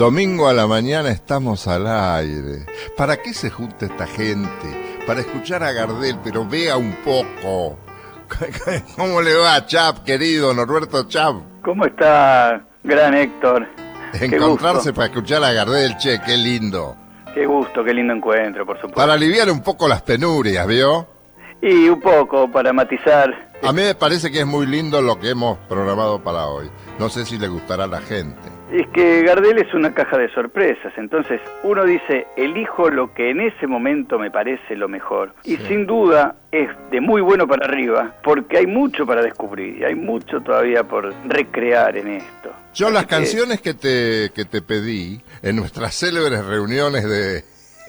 Domingo a la mañana estamos al aire. ¿Para qué se junta esta gente? Para escuchar a Gardel, pero vea un poco. ¿Cómo le va, Chap, querido Norberto Chap? ¿Cómo está, gran Héctor? Encontrarse para escuchar a Gardel, che, qué lindo. Qué gusto, qué lindo encuentro, por supuesto. Para aliviar un poco las penurias, ¿vio? Y un poco, para matizar. A mí me parece que es muy lindo lo que hemos programado para hoy. No sé si le gustará a la gente. Es que Gardel es una caja de sorpresas, entonces uno dice, elijo lo que en ese momento me parece lo mejor. Y sin duda es de muy bueno para arriba, porque hay mucho para descubrir, y hay mucho todavía por recrear en esto. Yo las canciones que te, que te pedí en nuestras célebres reuniones de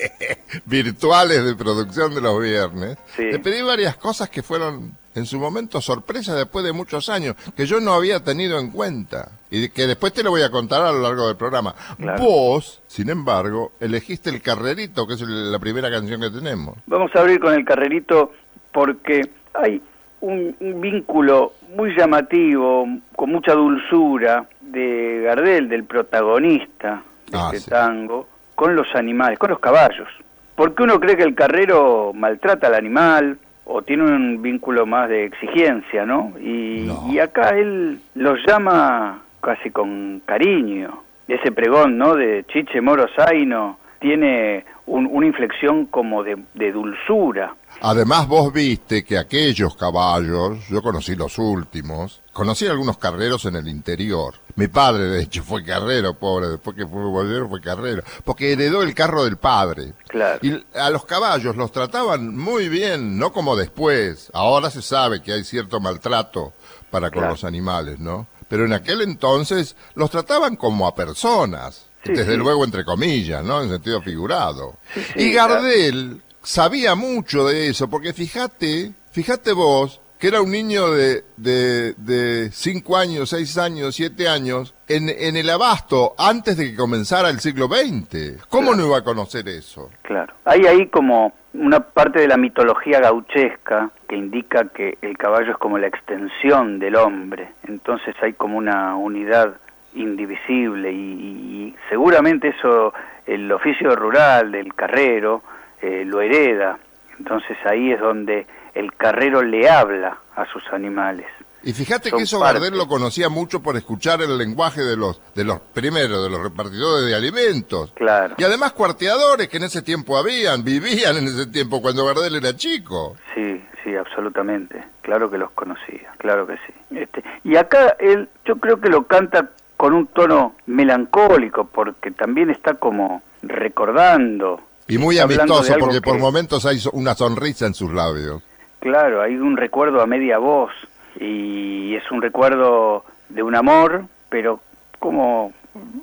virtuales de producción de los viernes, te pedí varias cosas que fueron en su momento sorpresa después de muchos años, que yo no había tenido en cuenta y que después te lo voy a contar a lo largo del programa. Vos, sin embargo, elegiste el carrerito, que es la primera canción que tenemos. Vamos a abrir con el carrerito porque hay un, vínculo muy llamativo, con mucha dulzura de Gardel, del protagonista de ah, este tango, con los animales, con los caballos. Porque uno cree que el carrero maltrata al animal, o tiene un vínculo más de exigencia, ¿no? Y, acá él los llama casi con cariño. Ese pregón, ¿no? De Chiche Moro Zaino tiene una inflexión como de, de, dulzura. Además vos viste que aquellos caballos, yo conocí los últimos, conocí algunos carreros en el interior. Mi padre, de hecho, fue carrero, pobre, después que fue bolero fue carrero, porque heredó el carro del padre. Claro. Y a los caballos los trataban muy bien, no como después. Ahora se sabe que hay cierto maltrato para con los animales, ¿no? Pero en aquel entonces los trataban como a personas. desde luego entre comillas, ¿no? En sentido figurado. y Gardel sabía mucho de eso, porque fíjate, fíjate vos, que era un niño de, de, de cinco años, seis años, siete años, en, en, el abasto antes de que comenzara el siglo XX. ¿Cómo no iba a conocer eso? Claro. Hay ahí como una parte de la mitología gauchesca que indica que el caballo es como la extensión del hombre. Entonces hay como una unidad indivisible y, seguramente eso, el oficio rural del carrero, eh, lo hereda. Entonces ahí es donde el carrero le habla a sus animales. Y fíjate que eso Gardel lo conocía mucho por escuchar el lenguaje de los de los primeros, de los repartidores de alimentos. Claro. Y además cuarteadores que en ese tiempo habían, vivían en ese tiempo cuando Gardel era chico. Sí, sí, absolutamente. Claro que los conocía, claro que sí. Este, y acá él, yo creo que lo canta con un tono melancólico, porque también está como recordando. Y muy amistoso, porque por momentos hay una sonrisa en sus labios. Claro, hay un recuerdo a media voz y es un recuerdo de un amor, pero como,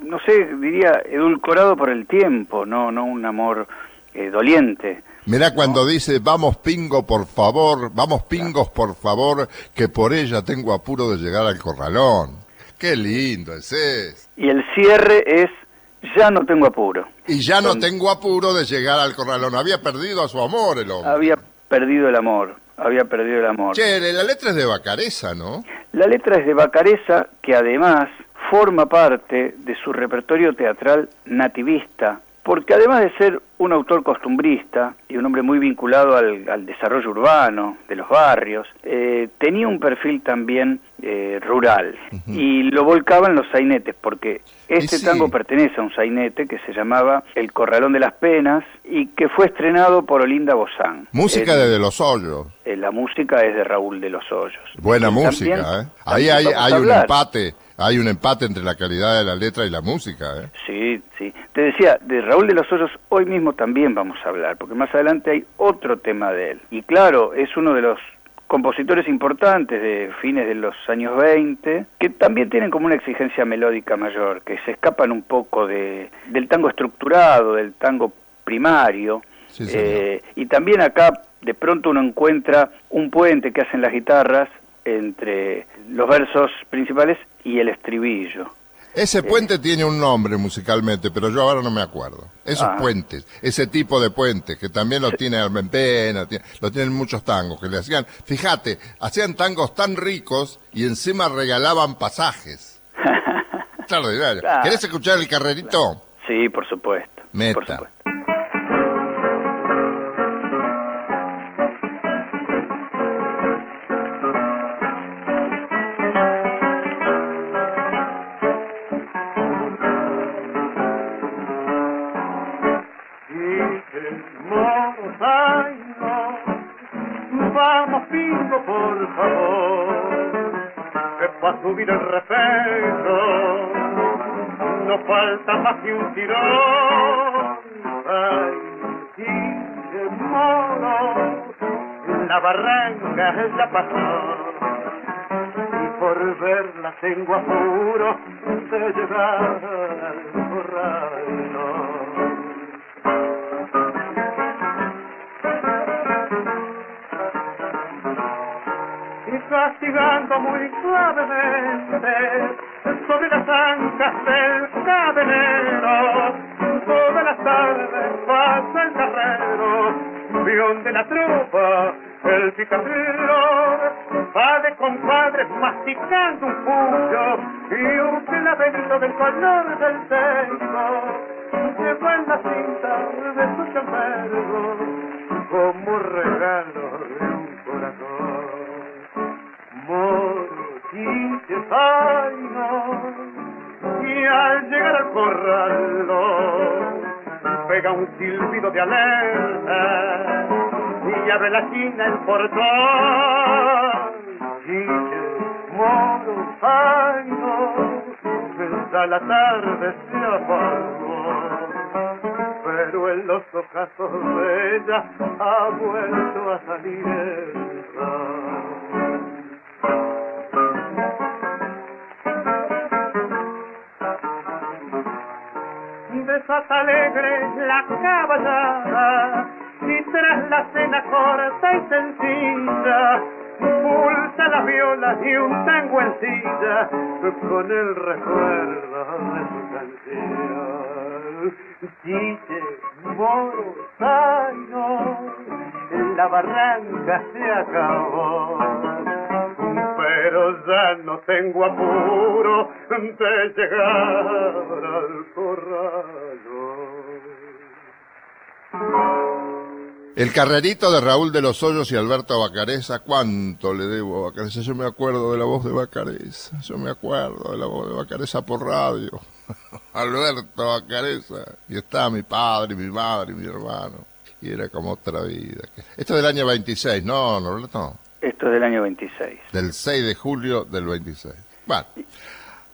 no sé, diría edulcorado por el tiempo, no, no un amor eh, doliente. Mirá cuando dice, vamos pingo por favor, vamos pingos por favor, que por ella tengo apuro de llegar al corralón. Qué lindo ese es. Y el cierre es, ya no tengo apuro. Y ya no tengo apuro de llegar al corralón. Había perdido a su amor el hombre. Había perdido el amor había perdido el amor. Che, la letra es de Bacareza, ¿no? La letra es de Bacareza, que además forma parte de su repertorio teatral nativista, porque además de ser un autor costumbrista y un hombre muy vinculado al, desarrollo urbano de los barrios, eh, tenía un perfil también eh, rural y lo volcaba en los sainetes, porque este tango pertenece a un sainete que se llamaba El Corralón de las Penas y que fue estrenado por Olinda Bozán. Música de Los Hoyos. Eh, la música es de Raúl de Los Hoyos. Buena música, ¿eh? Ahí hay, hay un empate hay un empate entre la calidad de la letra y la música. ¿eh? Sí, sí. Te decía, de Raúl de los Hoyos hoy mismo también vamos a hablar, porque más adelante hay otro tema de él. Y claro, es uno de los compositores importantes de fines de los años 20, que también tienen como una exigencia melódica mayor, que se escapan un poco de, del tango estructurado, del tango primario. eh, y también acá de pronto uno encuentra un puente que hacen las guitarras entre los versos principales y el estribillo. Ese puente tiene un nombre musicalmente, pero yo ahora no me acuerdo. Esos ah. puentes, ese tipo de puentes, que también lo tiene Almenpena, lo tienen muchos tangos, que le hacían, fíjate, hacían tangos tan ricos y encima regalaban pasajes. Extraordinario. ¿Querés escuchar el carrerito? Sí, por supuesto. Meta. Por supuesto. Subir el respeto, no falta más que un tirón. Ay, y de modo, la barranca ya pasó. Y por verla tengo apuro de llegar al corral. Castigando muy suavemente sobre las ancas del cadenero. Todas las tardes pasa el carrero, peón de la tropa, el picadero, va de compadres masticando un puño y un laberinto del color del tengo. Llevo en la cinta de su chambergo como regalo y al llegar al corral pega un silbido de alerta y abre la china el portón. Y moro ay no la tarde se apagó pero en los ojazos de ella ha vuelto a salir el sol Desata alegre la caballada y tras la cena corta y sencilla pulsa la viola y un tango en con el recuerdo de su canción. Dice moro, la barranca se acabó pero ya no tengo apuro de llegar al corralo. El carrerito de Raúl de los Hoyos y Alberto Bacareza, ¿cuánto le debo a Bacareza? Yo me acuerdo de la voz de Bacareza, yo me acuerdo de la voz de Bacareza por radio. Alberto Bacareza. Y estaba mi padre, mi madre, mi hermano. Y era como otra vida. Esto es del año 26, ¿no, Norberto? Esto es del año 26. Del 6 de julio del 26. Bueno,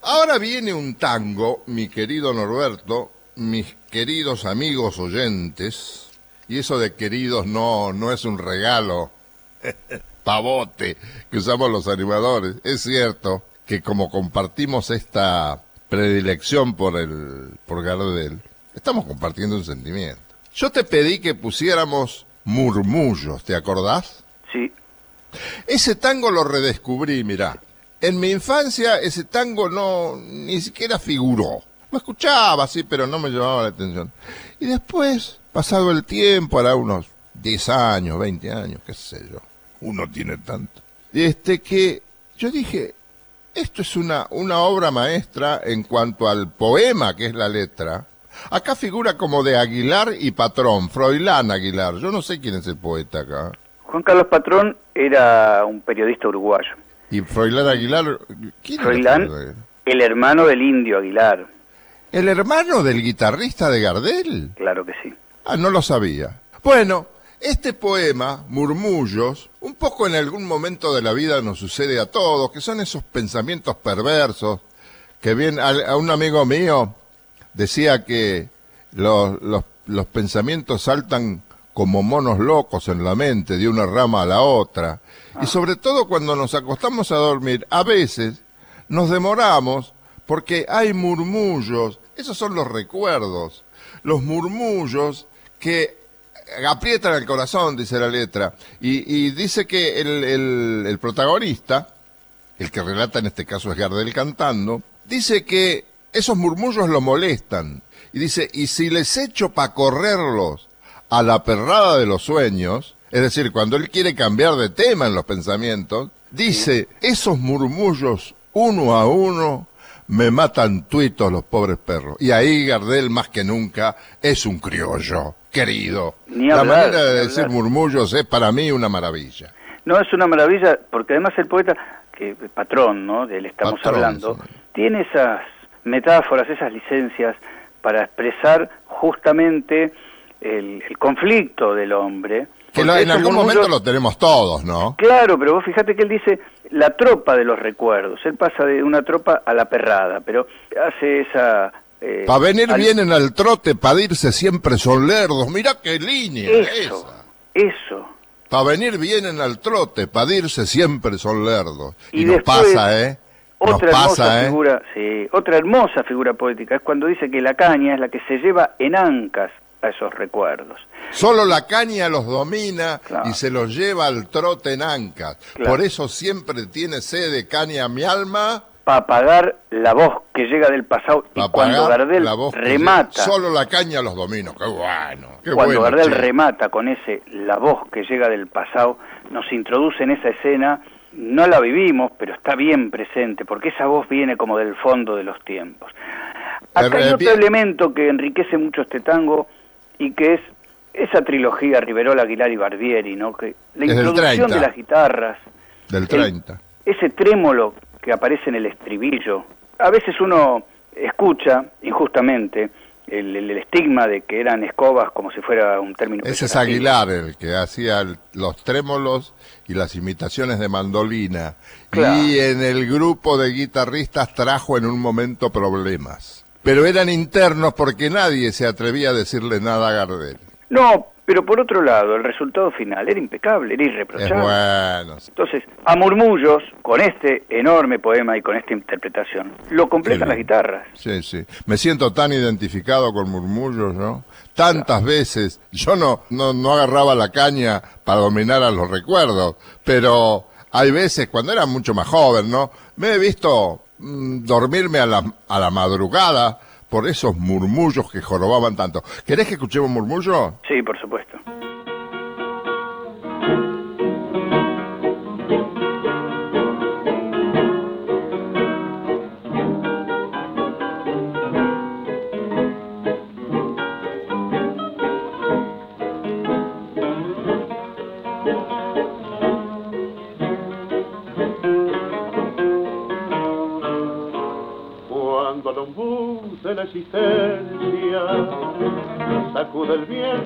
ahora viene un tango, mi querido Norberto, mis queridos amigos oyentes, y eso de queridos no, no es un regalo pavote que usamos los animadores. Es cierto que como compartimos esta predilección por el por Gardel, estamos compartiendo un sentimiento. Yo te pedí que pusiéramos murmullos, ¿te acordás? Sí. Ese tango lo redescubrí, mirá. En mi infancia ese tango no ni siquiera figuró. Lo escuchaba, sí, pero no me llamaba la atención. Y después, pasado el tiempo, hará unos 10 años, 20 años, qué sé yo. Uno tiene tanto. Este que yo dije, esto es una, una obra maestra en cuanto al poema que es la letra. Acá figura como de Aguilar y Patrón, Froilán Aguilar. Yo no sé quién es el poeta acá. Juan Carlos Patrón era un periodista uruguayo. ¿Y Froilán Aguilar? ¿Quién Froilán, el hermano del indio Aguilar. ¿El hermano del guitarrista de Gardel? Claro que sí. Ah, no lo sabía. Bueno, este poema, Murmullos, un poco en algún momento de la vida nos sucede a todos, que son esos pensamientos perversos, que bien a, un amigo mío decía que los, los, los pensamientos saltan como monos locos en la mente de una rama a la otra. Y ah. sobre todo cuando nos acostamos a dormir, a veces nos demoramos porque hay murmullos, esos son los recuerdos, los murmullos que aprietan el corazón, dice la letra. Y, dice que el, el protagonista, el que relata en este caso es Gardel cantando, dice que esos murmullos lo molestan. Y dice, y si les echo para correrlos a la perrada de los sueños, es decir, cuando él quiere cambiar de tema en los pensamientos, dice, esos murmullos uno a uno me matan tuitos los pobres perros. Y ahí Gardel más que nunca es un criollo, querido. la manera de decir murmullos es para mí una maravilla. No, es una maravilla porque además el poeta, que patrón, ¿no? De él estamos hablando, tiene esas metáforas, esas licencias para expresar justamente el, conflicto del hombre. Que en algún momento lo tenemos todos, ¿no? Claro, pero vos fíjate que él dice la tropa de los recuerdos. Él pasa de una tropa a la perrada, pero hace esa... Eh, para venir bien en el trote, para irse siempre son lerdos. Mira qué línea eso, esa. Eso. Para venir bien en el trote, para irse siempre son lerdos. Y, nos pasa, ¿eh? Otra hermosa ¿eh? figura, sí, otra hermosa figura poética es cuando dice que la caña es la que se lleva en ancas a esos recuerdos. Solo la caña los domina y se los lleva al trote en ancas. Por eso siempre tiene sed de caña mi alma. Para apagar la voz que llega del pasado y cuando Gardel remata. Solo la caña los domina. Qué bueno. cuando Gardel remata con ese la voz que llega del pasado, nos introduce en esa escena no la vivimos, pero está bien presente, porque esa voz viene como del fondo de los tiempos. Acá hay otro elemento que enriquece mucho este tango y que es esa trilogía Riverola, Aguilar y Barbieri, ¿no? Que la introducción de las guitarras, del 30. ese trémolo que aparece en el estribillo. A veces uno escucha injustamente el, estigma de que eran escobas como si fuera un término. Ese es Aguilar el que hacía los trémolos y las imitaciones de mandolina. Y en el grupo de guitarristas trajo en un momento problemas. Pero eran internos porque nadie se atrevía a decirle nada a Gardel. No, pero por otro lado, el resultado final era impecable, era irreprochable. bueno. Entonces, a murmullos, con este enorme poema y con esta interpretación, lo completan las guitarras. Sí, sí. Me siento tan identificado con murmullos, ¿no? Tantas veces, yo no, no, no agarraba la caña para dominar a los recuerdos, pero hay veces, cuando era mucho más joven, ¿no? Me he visto mm, dormirme a la, a la madrugada por esos murmullos que jorobaban tanto. ¿Querés que escuchemos murmullo? Sí, por supuesto.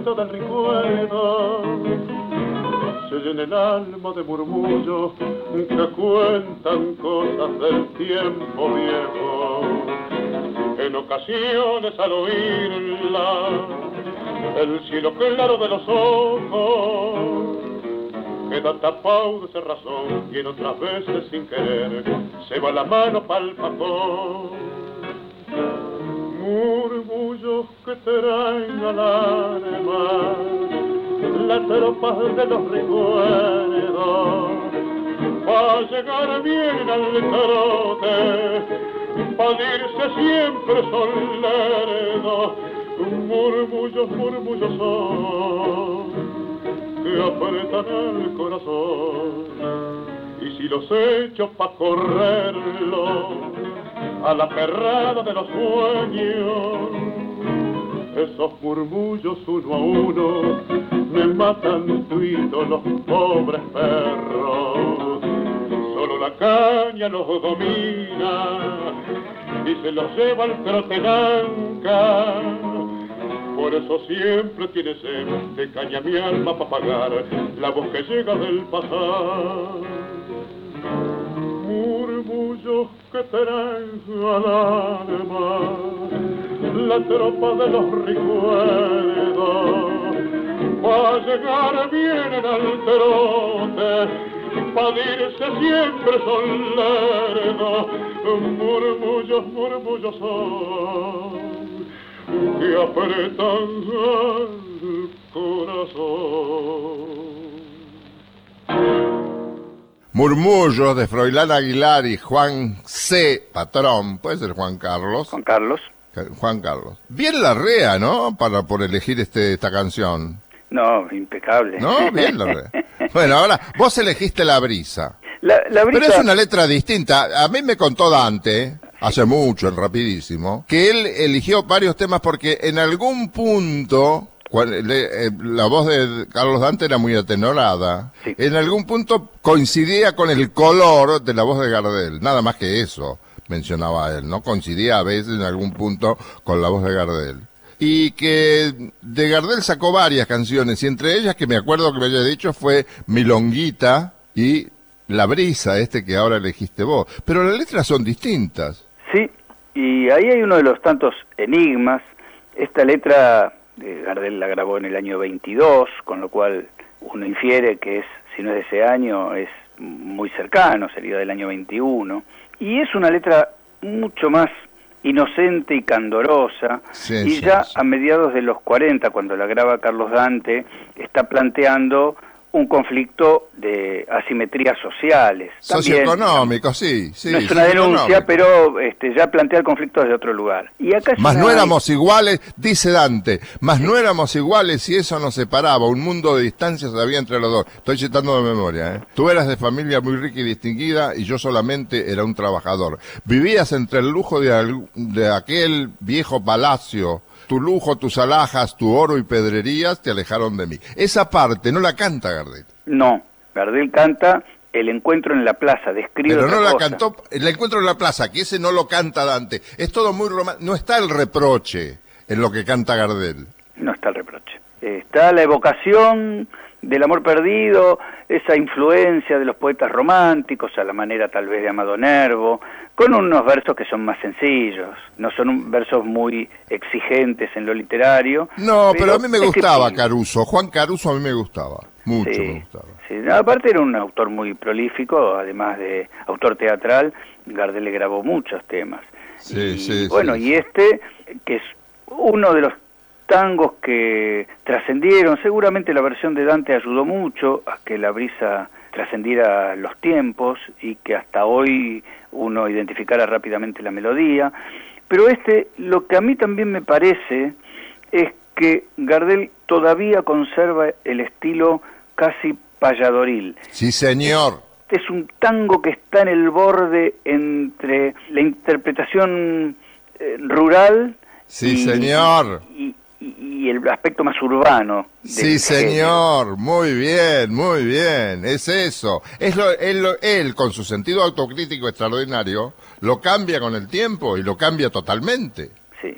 Del recuerdo, se llena el alma de murmullos que cuentan cosas del tiempo viejo. En ocasiones al oírla, el cielo claro de los ojos queda tapado de razón y en otras veces sin querer se va la mano pa'l papón murmullos que traen al alma las tropas de los recuerdos. Para llegar bien al trote para irse siempre son lerdos murmullos, murmullos son que apretan el corazón y si los echo pa' correrlo a la perrada de los sueños. Esos murmullos uno a uno me matan tuito los pobres perros. Solo la caña los domina y se los lleva al trotenanca. Por eso siempre tiene sed de caña mi alma para pagar la voz que llega del pasado murmullos que traen al alma la tropa de los recuerdos. Va a llegar bien en el trote pa' dirse siempre son murmullos, murmullos son que apretan el corazón murmullos de Froilán Aguilar y Juan C. Patrón, puede ser Juan Carlos. Juan Carlos. Juan Carlos. Bien la rea, ¿no? Para por elegir este esta canción. No, impecable. No, bien la rea. bueno, ahora vos elegiste la brisa. La, la brisa... Pero es una letra distinta. A mí me contó Dante hace mucho, en rapidísimo, que él eligió varios temas porque en algún punto eh, la voz de Carlos Dante era muy atenorada. En algún punto coincidía con el color de la voz de Gardel, nada más que eso mencionaba él, ¿no? Coincidía a veces en algún punto con la voz de Gardel. Y que de Gardel sacó varias canciones, y entre ellas que me acuerdo que me haya dicho fue Milonguita y La Brisa, este que ahora elegiste vos. Pero las letras son distintas. Sí, y ahí hay uno de los tantos enigmas. Esta letra Gardel la grabó en el año 22, con lo cual uno infiere que es, si no es de ese año, es muy cercano, sería del año 21. Y es una letra mucho más inocente y candorosa, y ya a mediados de los 40, cuando la graba Carlos Dante, está planteando un conflicto de asimetrías sociales. Socioeconómicos, sí, sí. No es una denuncia, pero este, ya plantea el conflicto desde otro lugar. Y acá más no éramos iguales, dice Dante, más no éramos iguales y eso nos separaba, un mundo de distancias había entre los dos. Estoy citando de memoria, ¿eh? Tú eras de familia muy rica y distinguida y yo solamente era un trabajador. Vivías entre el lujo de, de aquel viejo palacio tu lujo, tus alhajas, tu oro y pedrerías te alejaron de mí. Esa parte no la canta Gardel. No, Gardel canta el encuentro en la plaza, describe Pero no la cantó, el encuentro en la plaza, que ese no lo canta Dante. Es todo muy romántico. No está el reproche en lo que canta Gardel. No está el reproche. Está la evocación del amor perdido, esa influencia de los poetas románticos, a la manera tal vez de Amado Nervo, con unos versos que son más sencillos, no son versos muy exigentes en lo literario. No, pero, a mí me gustaba Caruso, Juan Caruso a mí me gustaba, mucho me gustaba. Sí. Aparte era un autor muy prolífico, además de autor teatral, Gardel le grabó muchos temas. Sí, sí, bueno, y este, que es uno de los tangos que trascendieron. Seguramente la versión de Dante ayudó mucho a que la brisa trascendiera los tiempos y que hasta hoy uno identificara rápidamente la melodía. Pero este, lo que a mí también me parece es que Gardel todavía conserva el estilo casi payadoril. Sí, señor. Este es un tango que está en el borde entre la interpretación eh, rural Sí, señor y el aspecto más urbano. Sí, señor, muy bien, muy bien, es eso. Es lo, él, él, con su sentido autocrítico extraordinario, lo cambia con el tiempo y lo cambia totalmente. Sí.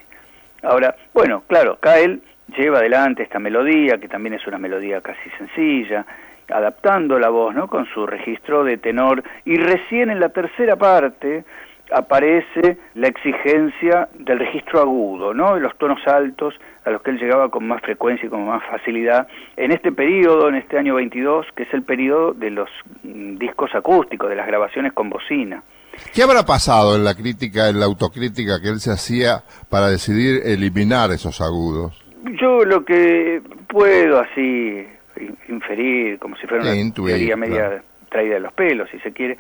Ahora, bueno, claro, acá él lleva adelante esta melodía, que también es una melodía casi sencilla, adaptando la voz, ¿no? Con su registro de tenor, y recién en la tercera parte aparece la exigencia del registro agudo, ¿no? De los tonos altos a los que él llegaba con más frecuencia y con más facilidad en este periodo, en este año 22, que es el periodo de los mm, discos acústicos, de las grabaciones con bocina. ¿Qué habrá pasado en la crítica, en la autocrítica que él se hacía para decidir eliminar esos agudos? Yo lo que puedo así inferir, como si fuera una teoría media traída de los pelos, si se quiere,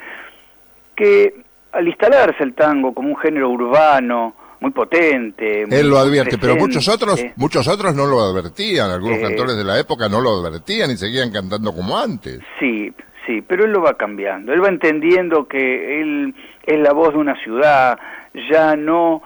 que al instalarse el tango como un género urbano, muy potente. Él lo advierte, pero muchos otros, muchos otros no lo advertían, algunos eh, cantores de la época no lo advertían y seguían cantando como antes. Sí, sí, pero él lo va cambiando, él va entendiendo que él es la voz de una ciudad, ya no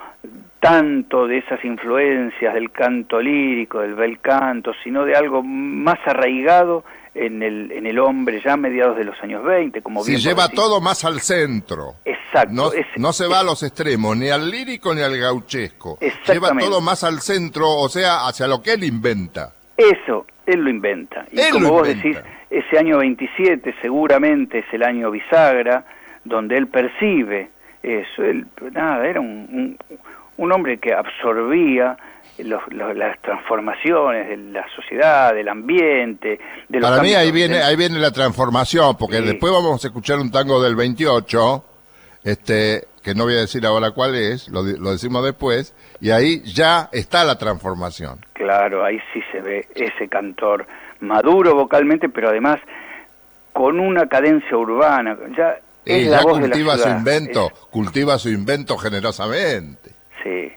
tanto de esas influencias del canto lírico, del bel canto, sino de algo más arraigado en el, en el hombre ya a mediados de los años 20, como bien lleva todo más al centro. Exacto. No, no se va a los extremos, ni al lírico ni al gauchesco. Lleva todo más al centro, o sea, hacia lo que él inventa. Eso, él lo inventa. Y como vos decís, ese año 27 seguramente es el año bisagra, donde él percibe eso. Él, nada, era un, un hombre que absorbía las transformaciones de la sociedad, del ambiente. De Para mí ahí viene, ahí viene la transformación, porque después vamos a escuchar un tango del 28, este, que no voy a decir ahora cuál es, lo, lo decimos después, y ahí ya está la transformación. Claro, ahí sí se ve ese cantor maduro vocalmente, pero además con una cadencia urbana. Ya es la voz cultiva de la su invento, cultiva su invento generosamente. Sí.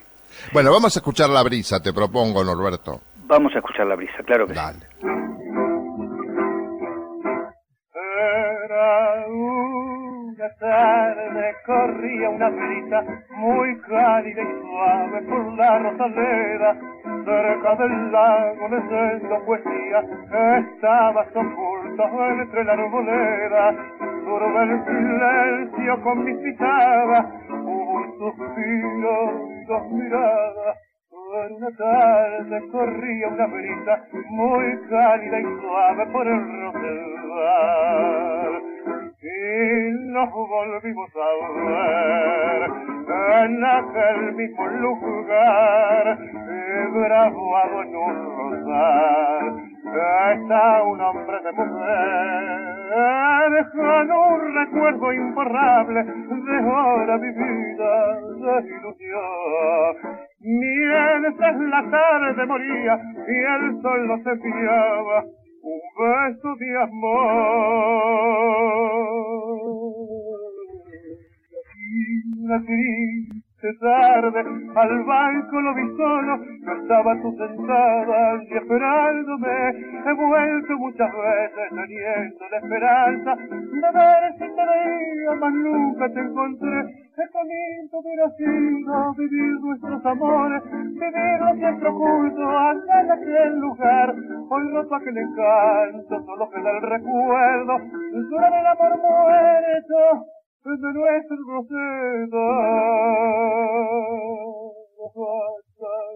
Bueno, vamos a escuchar la brisa, te propongo, Norberto. Vamos a escuchar la brisa, claro que Dale. sí. Era una tarde, corría una brisa muy cálida y suave por la rosaleda, cerca del lago leyendo poesía, estabas oculto entre la arboleda, turba el silencio con mis suspiro y dos miradas, en una tarde corría una brisa muy cálida y suave por el rosedal. Y nos volvimos a ver en aquel mismo lugar, graduado en un rosal. Está un hombre de mujer, dejando un recuerdo imborrable de hora vivida de ilusión. Mientras la tarde moría y el sol no se enviaba un beso de amor. Tarde al banco lo vi solo, no estaba tú sentada y esperándome. He vuelto muchas veces teniendo la esperanza de ver si te veía, mas nunca te encontré. Qué lindo hubiera sido vivir nuestros amores, vivirlo siempre oculto allá en aquel lugar. Hoy roto aquel encanto, solo queda el recuerdo, llorar el amor muerto de nuestro proceso.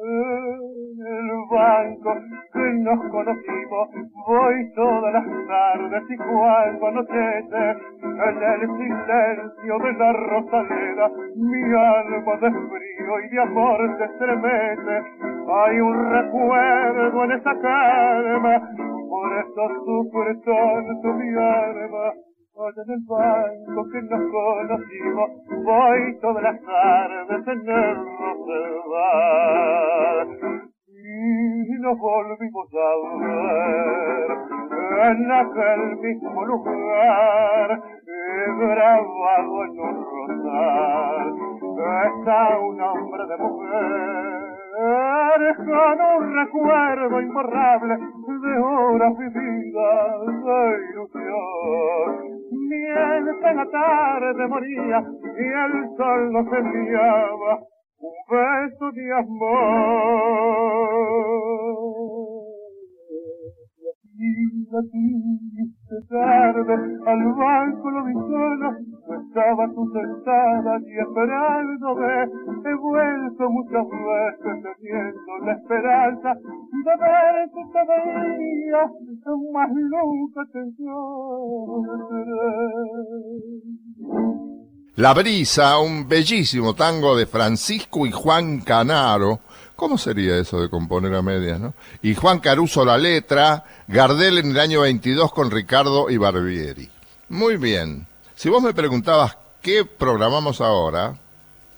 En el banco que nos conocimos, voy todas las tardes y cuando anochece, en el silencio de la rosaleda, mi alma de frío y de amor se estremece. Hay un recuerdo en esa calma, por eso sufre tanto mi alma. Allá en el banco que nos conocimos, voy todas las tardes en el rosedal. Y nos volvimos a ver en aquel mismo lugar, grabado en un rosal. Está un hombre de mujer un recuerdo imborrable de horas vividas de ilusión. Mientras la tarde moría y el sol nos enviaba un beso de amor. Tarde al banco lo vi solo, no estaba tú sentada ni esperándome. He vuelto muchas veces teniendo la esperanza de ver que te veía, más nunca te encontré. La brisa, un bellísimo tango de Francisco y Juan Canaro. ¿Cómo sería eso de componer a medias, no? Y Juan Caruso la letra, Gardel en el año 22 con Ricardo y Barbieri. Muy bien. Si vos me preguntabas qué programamos ahora,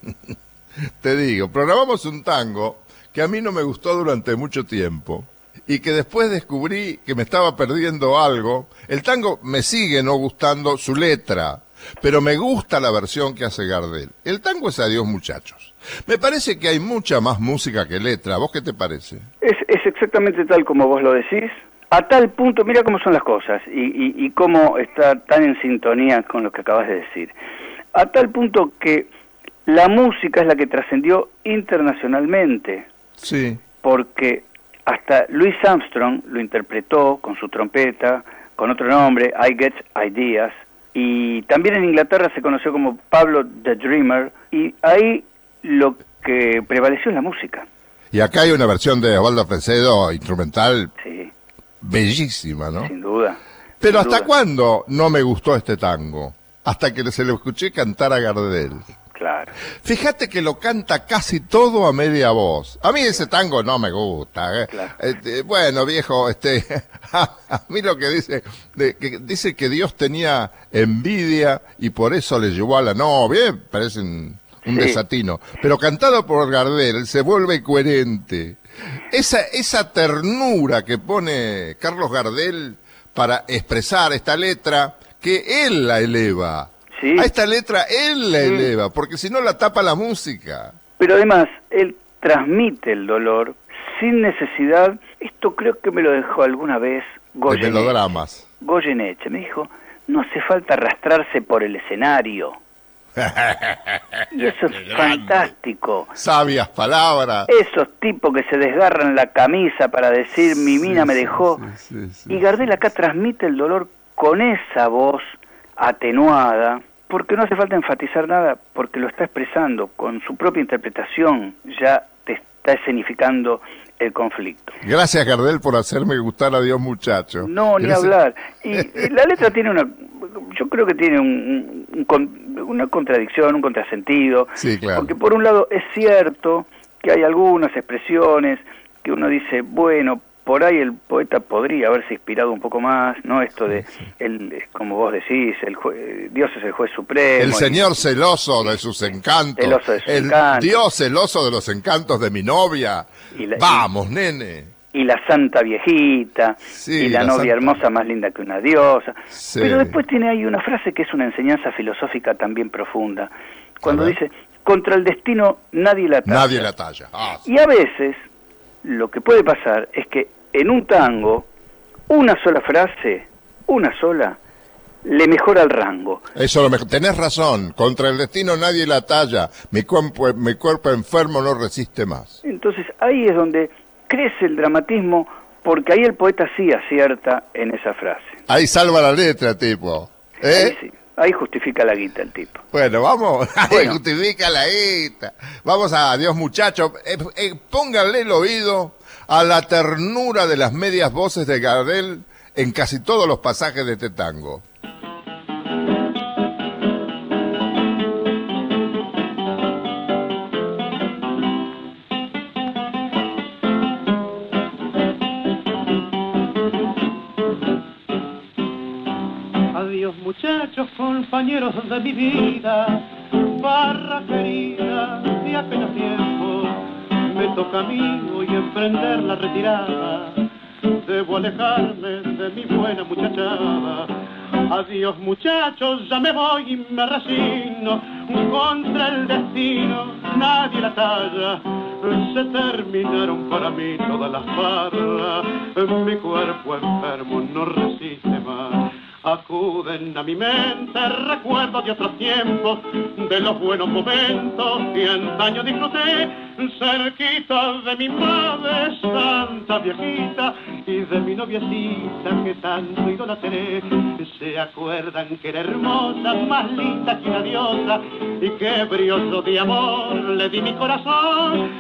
te digo, programamos un tango que a mí no me gustó durante mucho tiempo y que después descubrí que me estaba perdiendo algo. El tango me sigue no gustando su letra, pero me gusta la versión que hace Gardel. El tango es adiós muchachos. Me parece que hay mucha más música que letra. ¿Vos qué te parece? Es, es exactamente tal como vos lo decís. A tal punto, mira cómo son las cosas y, y, y cómo está tan en sintonía con lo que acabas de decir. A tal punto que la música es la que trascendió internacionalmente. Sí. Porque hasta Louis Armstrong lo interpretó con su trompeta, con otro nombre, I Get Ideas, y también en Inglaterra se conoció como Pablo the Dreamer, y ahí lo que prevaleció es la música. Y acá hay una versión de Osvaldo Fresedo instrumental Sí, bellísima, ¿no? sin duda. Pero sin ¿hasta duda. cuándo no me gustó este tango? Hasta que se lo escuché cantar a Gardel. Claro. Fíjate que lo canta casi todo a media voz. A mí ese tango no me gusta. ¿eh? Claro. Este, bueno, viejo, este, a mí lo que dice, de- que dice que Dios tenía envidia y por eso le llevó a la novia, eh, parece un, Sí. desatino. Pero cantado por Gardel se vuelve coherente. Esa, esa ternura que pone Carlos Gardel para expresar esta letra que él la eleva. A esta letra él la eleva, porque si no la tapa la música. Pero además, él transmite el dolor sin necesidad. Esto creo que me lo dejó alguna vez Goyeneche. De melodramas. Goyeneche me dijo, no hace falta arrastrarse por el escenario. Y eso es fantástico. Sabias palabras. Esos tipos que se desgarran la camisa para decir mi mina me dejó. y Gardel acá transmite el dolor con esa voz atenuada, porque no hace falta enfatizar nada, porque lo está expresando con su propia interpretación, ya te está escenificando el conflicto. Gracias, Gardel, por hacerme gustar a Dios, muchacho. No, ni hablar. Y, la letra tiene una, yo creo que tiene una contradicción, un contrasentido. Sí, claro. Porque por un lado es cierto que hay algunas expresiones que uno dice, bueno, por ahí el poeta podría haberse inspirado un poco más, ¿no? Esto de, el, como vos decís, el Dios es el juez supremo. El Señor celoso de sus encantos. el Dios celoso de los encantos de mi novia. Vamos, nene. Y la santa viejita, y la, novia hermosa más linda que una diosa. Pero después tiene ahí una frase que es una enseñanza filosófica también profunda. Cuando dice, contra el destino nadie la talla. Nadie la talla. Ah, y a veces lo que puede pasar es que en un tango, una sola frase, una sola, le mejora el rango. Eso lo mejor. Tenés razón, contra el destino nadie la talla, mi cuerpo, mi cuerpo enfermo no resiste más. Entonces ahí es donde crece el dramatismo, porque ahí el poeta sí acierta en esa frase. Ahí salva la letra, tipo. ¿Eh? Ahí sí. Ahí justifica la guita el tipo. Bueno, vamos, ahí justifica la guita. Vamos a Dios muchachos, eh, eh, pónganle el oído a la ternura de las medias voces de Gardel en casi todos los pasajes de este tango. Compañeros de mi vida, barra querida de apenas tiempo, me toca a mí hoy emprender la retirada, debo alejarme de mi buena muchachada. Adiós muchachos, ya me voy y me resigno, contra el destino nadie la talla. Se terminaron para mí todas las barras, mi cuerpo enfermo no resiste más Acuden a mi mente recuerdos de otros tiempos, de los buenos momentos que antaño disfruté, cerquita de mi madre santa viejita y de mi noviecita que tanto idolatré. Se acuerdan que era hermosa, más linda que una diosa y que brioso de amor le di mi corazón,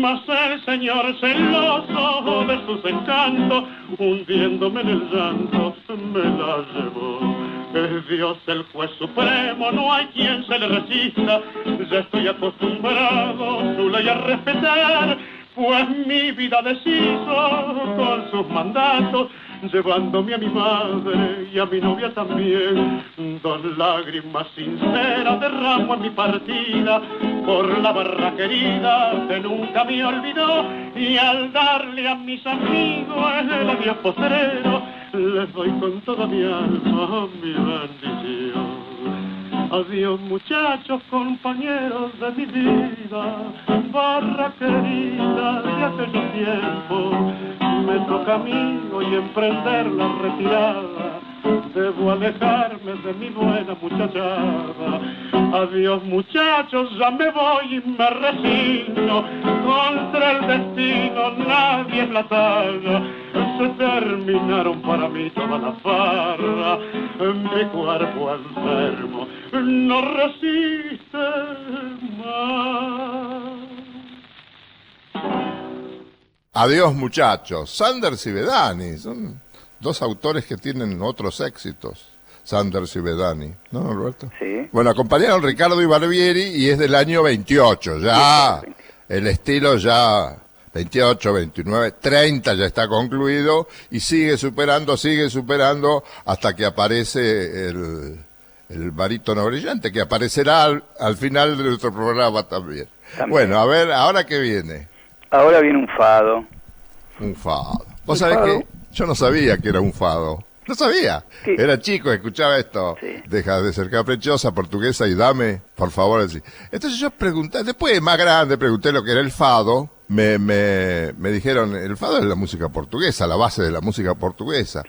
mas el Señor celoso de sus encantos, hundiéndome en el llanto, me la llevó. Es Dios el juez supremo, no hay quien se le resista. Ya estoy acostumbrado su ley a respetar, pues mi vida deshizo con sus mandatos llevándome a mi madre y a mi novia también. Dos lágrimas sinceras derramo en mi partida por la barra querida que nunca me olvidó y al darle a mis amigos el adiós postrero les doy con toda mi alma mi bendición. Adiós muchachos, compañeros de mi vida, barra querida de aquellos tiempos. Mí hoy emprender la retirada, debo alejarme de mi buena muchachada. Adiós muchachos, ya me voy y me resigno, contra el destino nadie es la talla se terminaron para mí toda la farra, mi cuerpo enfermo no resiste más. Adiós muchachos, Sanders y Bedani, son dos autores que tienen otros éxitos. Sanders y Bedani, ¿no, Roberto? Sí. Bueno, acompañaron Ricardo y Barbieri y es del año 28, ya el estilo ya 28, 29, 30 ya está concluido y sigue superando, sigue superando hasta que aparece el, el barítono brillante, que aparecerá al, final de nuestro programa también. Bueno, a ver, ¿ahora qué viene? Ahora viene un fado. Un fado. ¿Vos sabés que yo no sabía que era un fado? No sabía. Era chico, escuchaba esto. Deja de ser caprichosa, portuguesa y dame, por favor, así. Entonces yo pregunté, después más grande, pregunté lo que era el fado. Me, me, me dijeron, el fado es la música portuguesa, la base de la música portuguesa.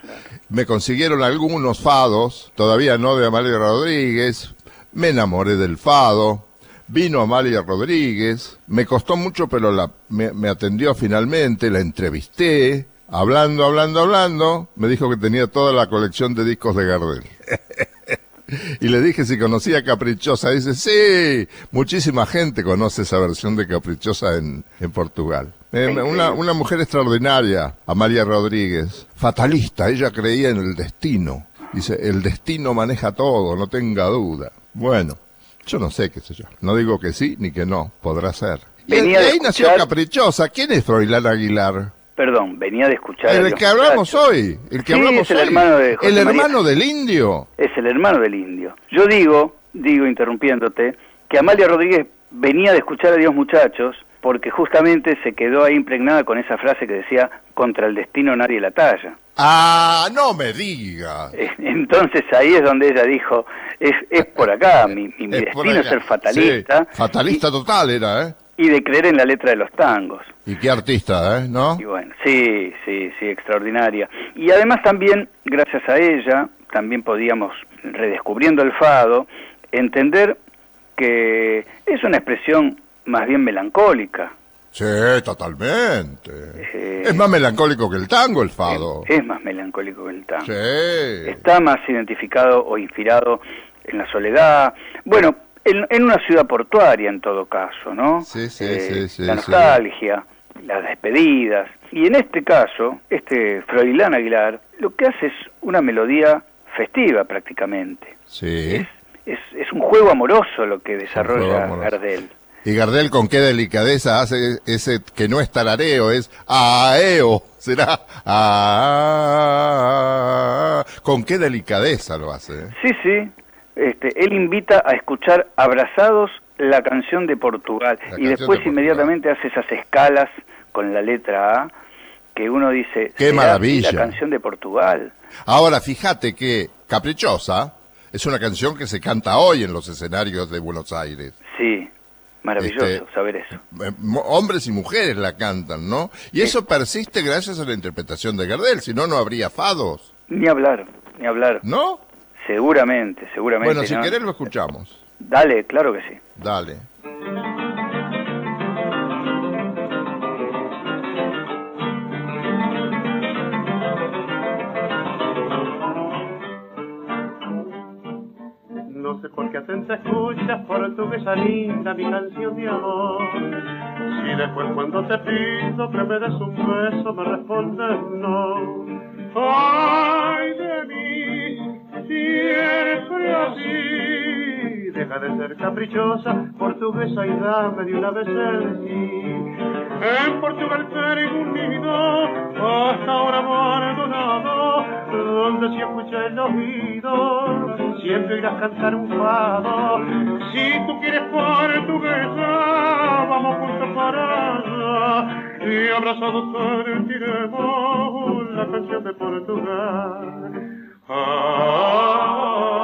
Me consiguieron algunos fados, todavía no de Amalia Rodríguez. Me enamoré del fado. Vino Amalia Rodríguez, me costó mucho, pero la, me, me atendió finalmente, la entrevisté, Hablando, hablando, hablando, me dijo que tenía toda la colección de discos de Gardel. y le dije si conocía Caprichosa. Dice, sí, muchísima gente conoce esa versión de Caprichosa en, en Portugal. Eh, una, una mujer extraordinaria, Amalia Rodríguez, fatalista, ella creía en el destino. Dice, el destino maneja todo, no tenga duda. Bueno, yo no sé qué sé yo. No digo que sí ni que no, podrá ser. Y ahí nació Caprichosa. ¿Quién es Froilán Aguilar? Perdón, venía de escuchar. El que hablamos hoy, el que hablamos es el hermano de El hermano del indio. Es el hermano del indio. Yo digo, digo interrumpiéndote, que Amalia Rodríguez venía de escuchar a Dios muchachos porque justamente se quedó ahí impregnada con esa frase que decía contra el destino nadie la talla. Ah, no me diga. Entonces ahí es donde ella dijo, es, es por acá, mi, destino es ser fatalista. fatalista total era, ¿eh? y de creer en la letra de los tangos. Y qué artista, ¿eh? ¿No? Y bueno, sí, sí, sí, extraordinaria. Y además también, gracias a ella, también podíamos, redescubriendo el fado, entender que es una expresión más bien melancólica. Sí, totalmente. Eh, es más melancólico que el tango, el fado. Es, más melancólico que el tango. Sí. Está más identificado o inspirado en la soledad. Bueno, en, una ciudad portuaria en todo caso, ¿no? Sí, sí, eh, sí, La nostalgia, las despedidas. Y en este caso, este Froilán Aguilar lo que hace es una melodía festiva prácticamente. Sí. Es, es, un juego amoroso lo que desarrolla Gardel. Y Gardel con qué delicadeza hace ese que no es tarareo, es aeo, será a con qué delicadeza lo hace. ¿eh? Sí, sí, este, él invita a escuchar abrazados la canción de Portugal y después inmediatamente hace esas escalas con la letra A que uno dice, qué maravilla, la canción de Portugal. Ahora fíjate que Caprichosa es una canción que se canta hoy en los escenarios de Buenos Aires. Sí, maravilloso este, saber eso. Eh, hombres y mujeres la cantan, ¿no? Y eso persiste gracias a la interpretación de Gardel, si no, no habría fados. Ni hablar, ni hablar. ¿No? Seguramente, seguramente. Bueno, si querés lo escuchamos. Dale, claro que sí. Dale. Portuguesa linda mi canción de amor. Si después cuando te pido que me des un beso me respondes no. Ay de mí, siempre así. Deja de ser caprichosa, portuguesa y dame de una vez el sí. En Portugal nido, hasta ahora abandonado, donde si escucha el oído, siempre irás cantar un fado. Si tú quieres portuguesa, vamos juntos para allá, y abrazados sentiremos la canción de Portugal. Decídete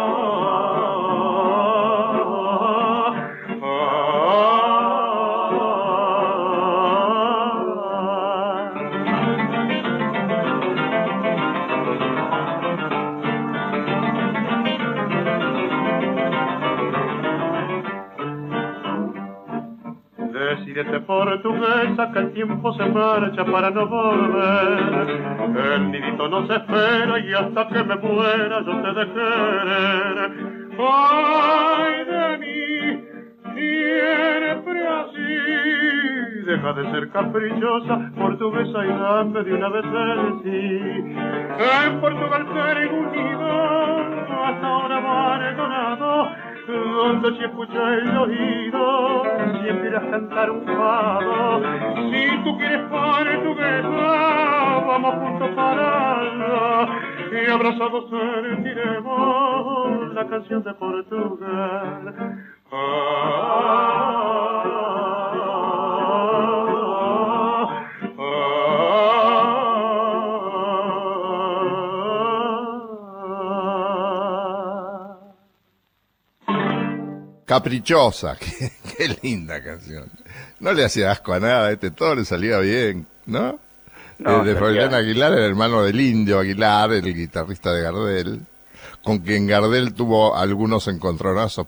portuguesa que el tiempo se marcha para no volver. El nidito no se espera y hasta que me muera yo te de querer. Ay de mí, siempre así. Deja de ser caprichosa, portuguesa y dame de una vez el sí. En Portugal seré unido, hasta ahora abandonado donde si escucha el oído, siempre a cantar un fado. Si tú quieres portuguesa, vamos juntos para allá, y abrazados sentiremos la canción de Portugal. Caprichosa, qué, linda canción. No le hacía asco a nada, este todo le salía bien, ¿no? no de Fabián Aguilar, el hermano del Indio Aguilar, el guitarrista de Gardel, con quien Gardel tuvo algunos encontronazos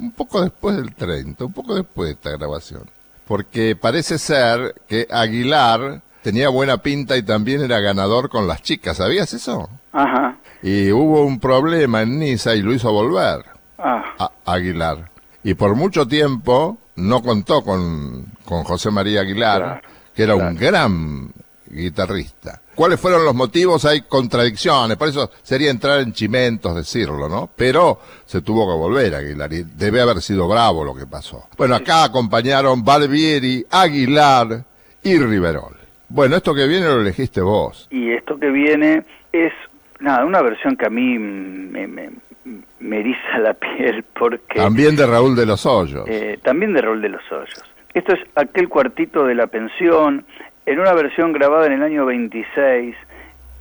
un poco después del 30, un poco después de esta grabación. Porque parece ser que Aguilar tenía buena pinta y también era ganador con las chicas, ¿sabías eso? Ajá. Y hubo un problema en Niza y lo hizo volver ah. Aguilar. Y por mucho tiempo no contó con, con José María Aguilar, que era un gran guitarrista. ¿Cuáles fueron los motivos? Hay contradicciones, por eso sería entrar en chimentos decirlo, ¿no? Pero se tuvo que volver Aguilar y debe haber sido bravo lo que pasó. Bueno, acá acompañaron Barbieri, Aguilar y Riverol. Bueno, esto que viene lo elegiste vos. Y esto que viene es, nada, una versión que a mí me, me, eriza la piel porque... También de Raúl de los Hoyos. Eh, también de Raúl de los Hoyos. Esto es aquel cuartito de la pensión, en una versión grabada en el año 26,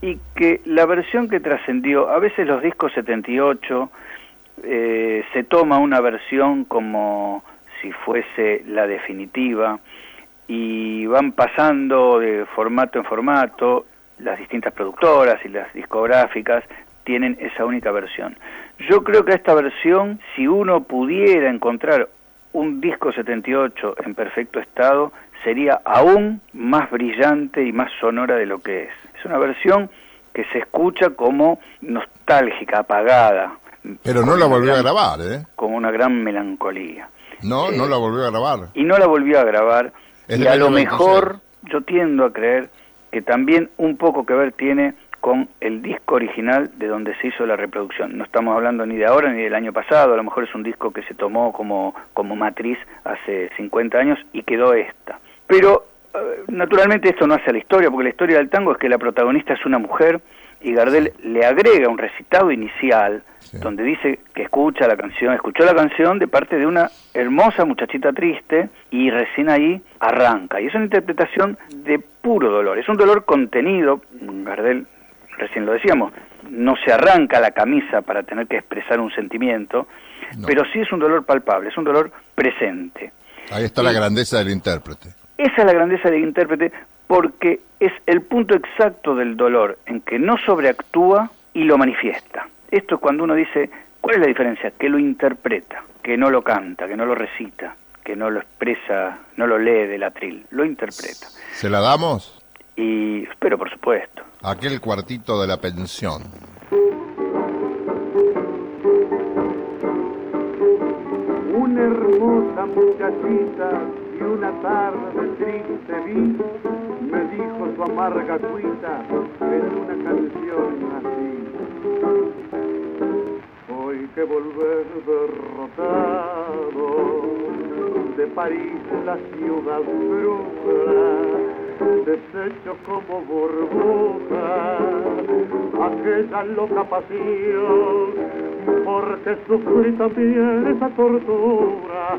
y que la versión que trascendió, a veces los discos 78, eh, se toma una versión como si fuese la definitiva, y van pasando de formato en formato, las distintas productoras y las discográficas tienen esa única versión. Yo creo que esta versión, si uno pudiera encontrar un disco 78 en perfecto estado, sería aún más brillante y más sonora de lo que es. Es una versión que se escucha como nostálgica, apagada. Pero no la volvió a grabar, ¿eh? Como una gran melancolía. No, no la volvió a grabar. Y no la volvió a grabar y a lo mejor yo tiendo a creer que también un poco que ver tiene con el disco original de donde se hizo la reproducción. No estamos hablando ni de ahora ni del año pasado, a lo mejor es un disco que se tomó como, como matriz hace 50 años y quedó esta. Pero eh, naturalmente esto no hace la historia, porque la historia del tango es que la protagonista es una mujer y Gardel le agrega un recitado inicial donde dice que escucha la canción, escuchó la canción de parte de una hermosa muchachita triste y recién ahí arranca. Y es una interpretación de puro dolor, es un dolor contenido, Gardel, recién lo decíamos, no se arranca la camisa para tener que expresar un sentimiento, pero sí es un dolor palpable, es un dolor presente. Ahí está la grandeza del intérprete. Esa es la grandeza del intérprete porque es el punto exacto del dolor en que no sobreactúa y lo manifiesta. Esto es cuando uno dice, ¿cuál es la diferencia? Que lo interpreta, que no lo canta, que no lo recita, que no lo expresa, no lo lee del atril, lo interpreta. ¿Se la damos? Y espero, por supuesto. Aquel cuartito de la pensión. Una hermosa muchachita y una tarde triste vi, me dijo su amarga cuita en una canción así hay que volver derrotado de París la ciudad bruja deshecho como burbuja aquella loca pasión porque sufrí también esa tortura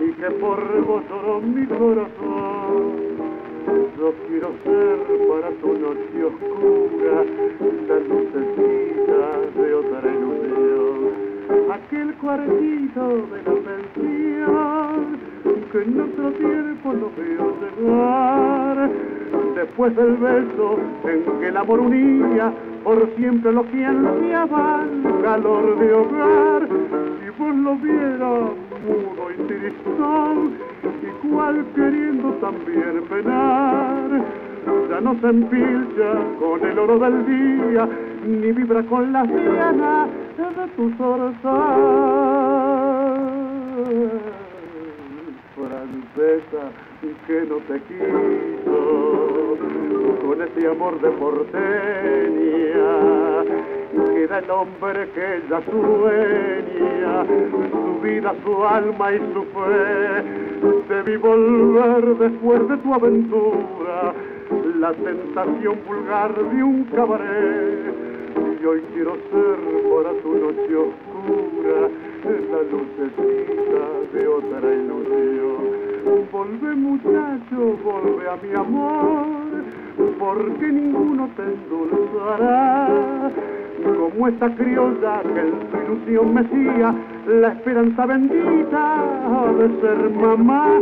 y que por vos mi corazón yo quiero ser para tu noche oscura la lucecita de otra ilusión. Aquel cuartito de la pensión que en otro tiempo no veo llegar. Después del beso en que el amor unía, por siempre lo que ansiaba calor de hogar. Si vos lo vieras mudo y tristón, igual queriendo también penar. Ya no se empilcha con el oro del día, ni vibra con las dianas de tu zorzal. Francesa que no te quiso, con ese amor de porteña queda el hombre que ella sueña, su vida, su alma y su fe. Debí volver después de tu aventura, la tentación vulgar de un cabaret. Y hoy quiero ser para tu noche oscura, la lucecita de otra ilusión. Volve muchacho, volve a mi amor, porque ninguno te endulzará como esta criolla que en su ilusión mecía la esperanza bendita de ser mamá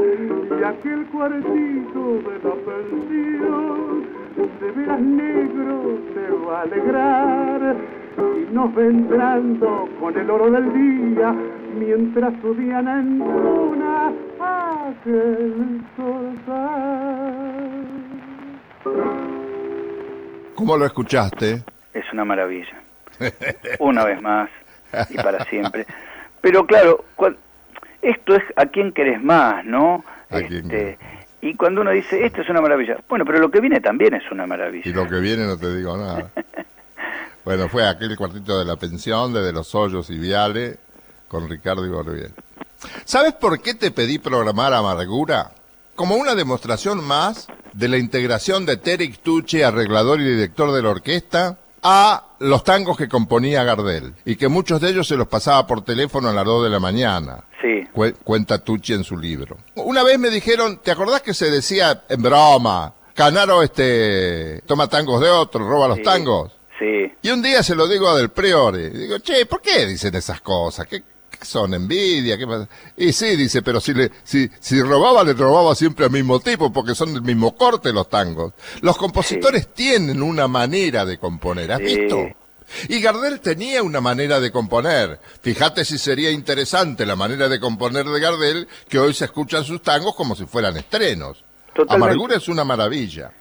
y aquel cuartito de la pensión de veras negro te va a alegrar y nos vendrando con el oro del día mientras subían en luna aquel ¿Cómo lo escuchaste? Es una maravilla. Una vez más y para siempre. Pero claro, esto es a quién querés más, ¿no? Este, y cuando uno dice, esto es una maravilla, bueno, pero lo que viene también es una maravilla. Y lo que viene no te digo nada. bueno, fue aquel cuartito de la pensión, de, Los Hoyos y Viale, con Ricardo y ¿Sabes por qué te pedí programar Amargura? Como una demostración más de la integración de Terek Tucci, arreglador y director de la orquesta, a los tangos que componía Gardel y que muchos de ellos se los pasaba por teléfono a las 2 de la mañana. Sí. cuenta Tucci en su libro. Una vez me dijeron, ¿te acordás que se decía en broma, Canaro este toma tangos de otro, roba los tangos? Sí. Y un día se lo digo a Del Priore. Digo, che, ¿por qué dicen esas cosas? ¿Qué, son envidia, ¿qué pasa? Y sí, dice, pero si, le, si, si robaba, le robaba siempre al mismo tipo, porque son del mismo corte los tangos. Los compositores tienen una manera de componer, ¿has visto? Y Gardel tenía una manera de componer. Fíjate si sería interesante la manera de componer de Gardel, que hoy se escuchan sus tangos como si fueran estrenos. Amargura es una maravilla.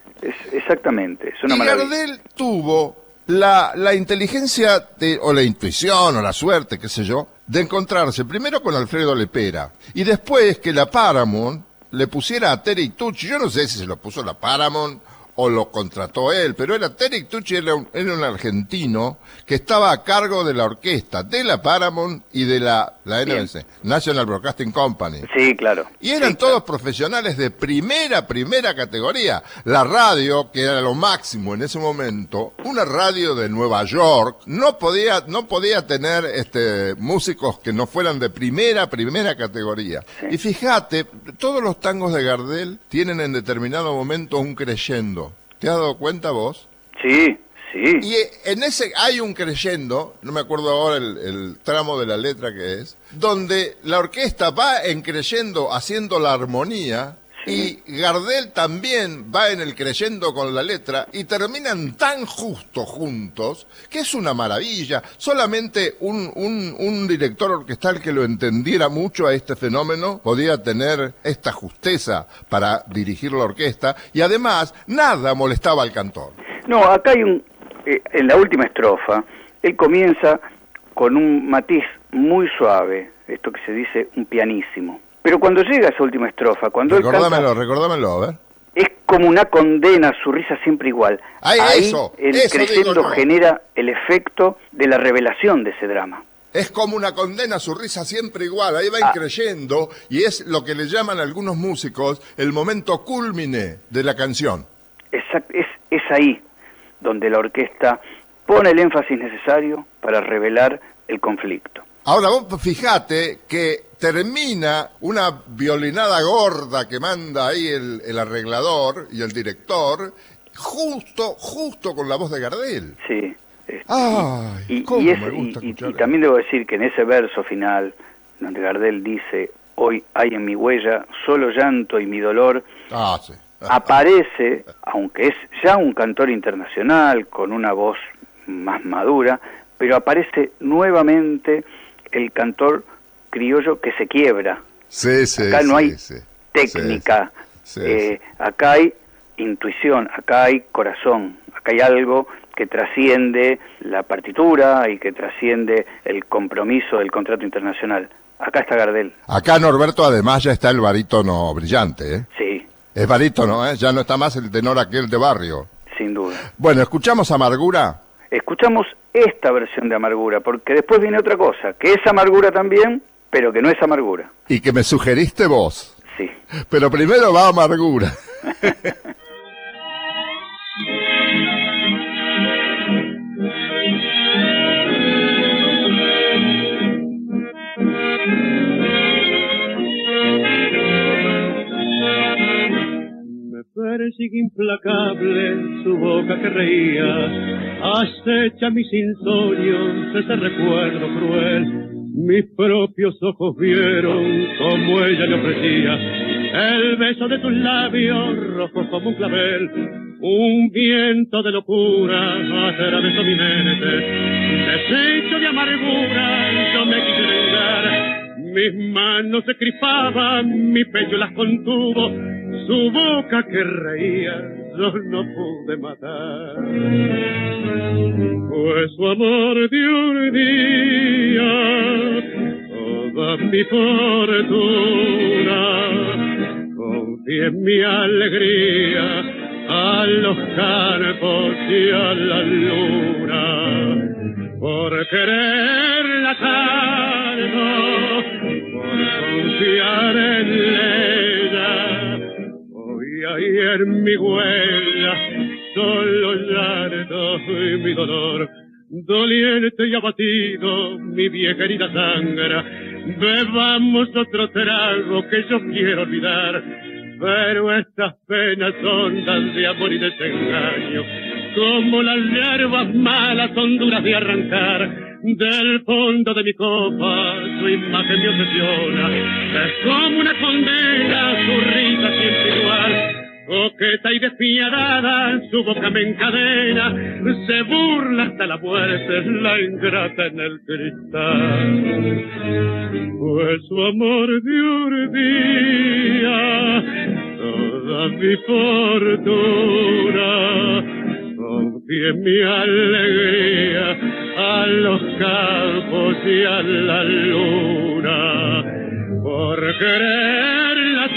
exactamente, es una y maravilla. Gardel tuvo la, la inteligencia de, o la intuición o la suerte, qué sé yo, de encontrarse primero con Alfredo Lepera y después que la Paramount le pusiera a Terry Tucci, yo no sé si se lo puso la Paramount o lo contrató él, pero era Terry Tucci, era un, era un argentino que estaba a cargo de la orquesta, de la Paramount y de la, la NBC, National Broadcasting Company. Sí, claro. Y eran todos profesionales de primera, primera categoría. La radio, que era lo máximo en ese momento, una radio de Nueva York, no podía, no podía tener este, músicos que no fueran de primera, primera categoría. Y fíjate, todos los tangos de Gardel tienen en determinado momento un creyendo. ¿Te has dado cuenta vos? Sí, sí. Y en ese hay un creyendo, no me acuerdo ahora el, tramo de la letra que es, donde la orquesta va en creyendo haciendo la armonía y Gardel también va en el creyendo con la letra y terminan tan justo juntos que es una maravilla. Solamente un, un, un, director orquestal que lo entendiera mucho a este fenómeno podía tener esta justeza para dirigir la orquesta y además nada molestaba al cantor. No, acá hay un, eh, en la última estrofa, él comienza con un matiz muy suave, esto que se dice un pianísimo pero cuando llega esa última estrofa, cuando recordámelo, él canta, recordámelo, a ver. Es como una condena, su risa siempre igual. Ahí eso, el creyendo genera el efecto de la revelación de ese drama. Es como una condena, su risa siempre igual, ahí va ah. creyendo y es lo que le llaman algunos músicos el momento culmine de la canción. Exacto, es, es ahí donde la orquesta pone el énfasis necesario para revelar el conflicto. Ahora vos fijate que termina una violinada gorda que manda ahí el, arreglador y el director, justo, justo con la voz de Gardel. Sí. Ay, y, cómo me gusta y, y también debo decir que en ese verso final, donde Gardel dice, hoy hay en mi huella solo llanto y mi dolor, ah, aparece, aunque es ya un cantor internacional, con una voz más madura, pero aparece nuevamente el cantor criollo que se quiebra. Sí, sí, acá no hay técnica, eh, acá hay intuición, acá hay corazón, acá hay algo que trasciende la partitura y que trasciende el compromiso del contrato internacional. Acá está Gardel. Acá Norberto además ya está el barítono brillante, ¿eh? Sí. Es barítono, ¿eh? Ya no está más el tenor aquel de barrio. Sin duda. Bueno, ¿escuchamos Amargura? Escuchamos esta versión de Amargura, porque después viene otra cosa, que es Amargura también, pero que no es amargura. Y que me sugeriste vos. Sí. Pero primero va amargura. persigue implacable su boca que reía acecha mis insomnios ese recuerdo cruel. Mis propios ojos vieron como ella le ofrecía el beso de tus labios rojos como un clavel. Un viento de locura atravesó mi mente, desecho de amargura, yo me quise vengar. Mis manos se crispaban, mi pecho las contuvo, su boca que reía yo no pude matar. Pues su amor de un día, toda mi fortuna, confié en mi alegría a los campos y a la luna, por quererla tanto, por confiar en ella y en mi huella, solo llanto y mi dolor, doliente y abatido, mi vieja herida sangra, bebamos otro trago que yo quiero olvidar, pero estas penas son tan de amor y desengaño, como las hierbas malas son duras de arrancar, del fondo de mi copa su imagen me obsesiona. Es como una condena, su risa siempre igual. Coqueta y despiadada, su boca me encadena, se burla hasta la muerte, la ingrata en el cristal. Pues su amor de urdía, toda mi fortuna, confíe mi alegría a los campos y a la luna, por querer la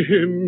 y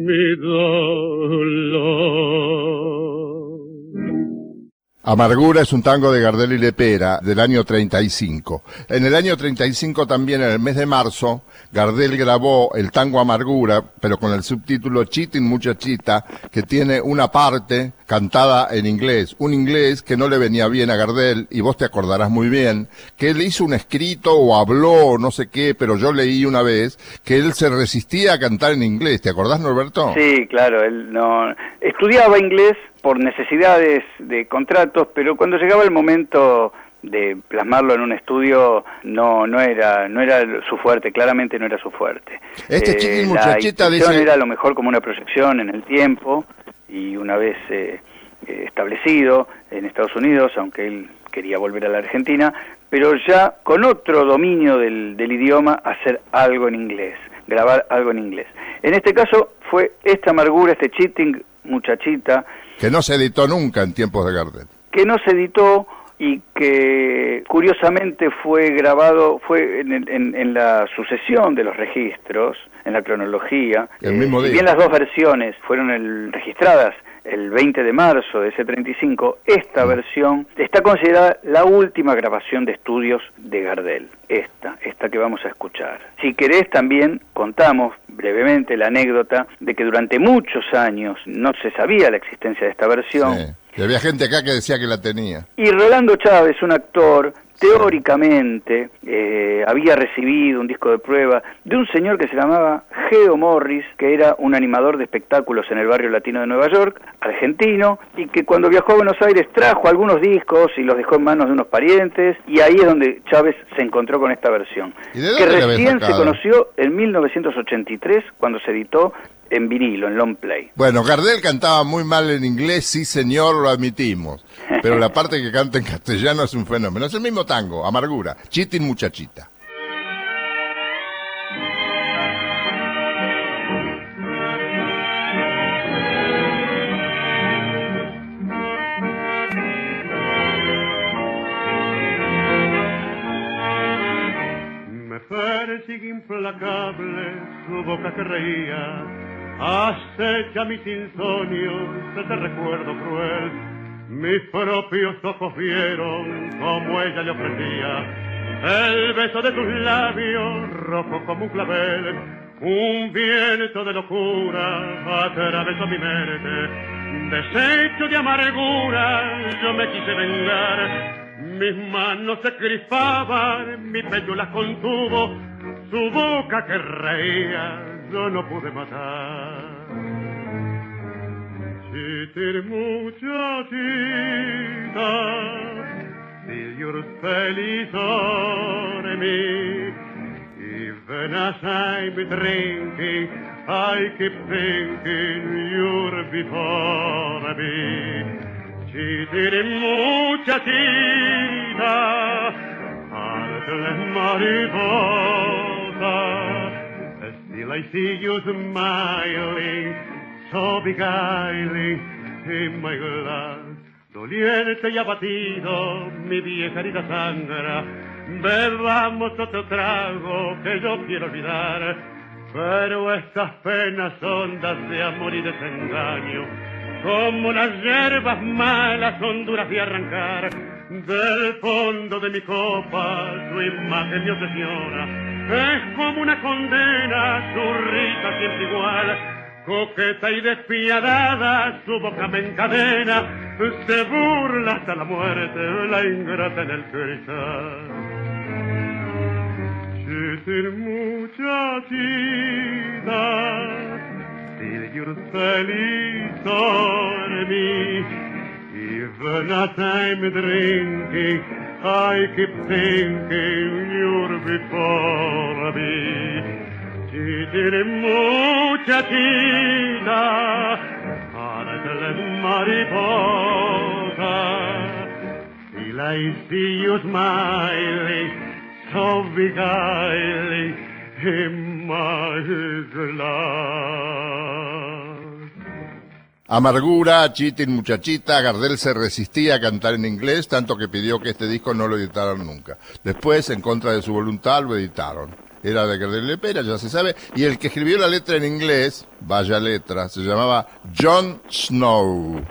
Amargura es un tango de Gardel y Lepera del año 35. En el año 35 también, en el mes de marzo, Gardel grabó el tango Amargura, pero con el subtítulo Chitin Muchachita, que tiene una parte cantada en inglés. Un inglés que no le venía bien a Gardel, y vos te acordarás muy bien, que él hizo un escrito o habló, no sé qué, pero yo leí una vez que él se resistía a cantar en inglés. ¿Te acordás, Norberto? Sí, claro, él no... Estudiaba inglés por necesidades de contratos, pero cuando llegaba el momento de plasmarlo en un estudio no no era no era su fuerte claramente no era su fuerte. Este eh, muchachita dice... era a lo mejor como una proyección en el tiempo y una vez eh, eh, establecido en Estados Unidos aunque él quería volver a la Argentina pero ya con otro dominio del, del idioma hacer algo en inglés grabar algo en inglés. En este caso fue esta amargura este cheating muchachita que no se editó nunca en tiempos de Gardel. Que no se editó y que curiosamente fue grabado, fue en, la sucesión de los registros, en la cronología. El mismo eh, día. bien las dos versiones fueron registradas el 20 de marzo de ese 35, esta mm. versión está considerada la última grabación de estudios de Gardel, esta, esta que vamos a escuchar. Si querés también contamos brevemente la anécdota de que durante muchos años no se sabía la existencia de esta versión. Sí. Había gente acá que decía que la tenía. Y Rolando Chávez, un actor teóricamente eh, había recibido un disco de prueba de un señor que se llamaba Geo Morris, que era un animador de espectáculos en el barrio latino de Nueva York, argentino, y que cuando viajó a Buenos Aires trajo algunos discos y los dejó en manos de unos parientes, y ahí es donde Chávez se encontró con esta versión, que recién se conoció en 1983 cuando se editó en vinilo, en long play. Bueno, Gardel cantaba muy mal en inglés, sí señor, lo admitimos. Pero la parte que canta en castellano es un fenómeno. Es el mismo tango, Amargura, Chitin Muchachita. Me persigue implacable su boca que reía Acecha mis insomnios ese recuerdo cruel. Mis propios ojos vieron como ella le ofrecía el beso de tus labios, rojo como un clavel. Un viento de locura atravesó mi mente. Desecho de amargura, yo me quise vengar. Mis manos se crispaban, mi pecho las contuvo, su boca que reía, yo no pude matar. Sitir muchachita, signor felitore mi, even as I be drinking, I keep thinking you're before me. Sitir muchachita, al del marito, I see you smiling, so beguiling in my glass. Doliente y abatido, mi vieja herida sangra. Bebamos otro trago que yo quiero olvidar. Pero estas penas hondas de amor y desengaño como las hierbas malas honduras de arrancar del fondo de mi copa su imagen me obsesiona es como una condena su risa siempre igual. Coqueta y despiadada su boca me encadena. Se burla hasta la muerte la ingrata en el cristal muchachita till you're feliz on me. Even as I'm drinking, I keep thinking you're before me. Chitine muchachita, de mariposa. Till I see you smiling, so beguiling, in my glass. Amargura, Chitin, Muchachita, Gardel se resistía a cantar en inglés, tanto que pidió que este disco no lo editaran nunca. Después, en contra de su voluntad, lo editaron. Era de Gardel Lepera, ya se sabe, y el que escribió la letra en inglés, vaya letra, se llamaba John Snow.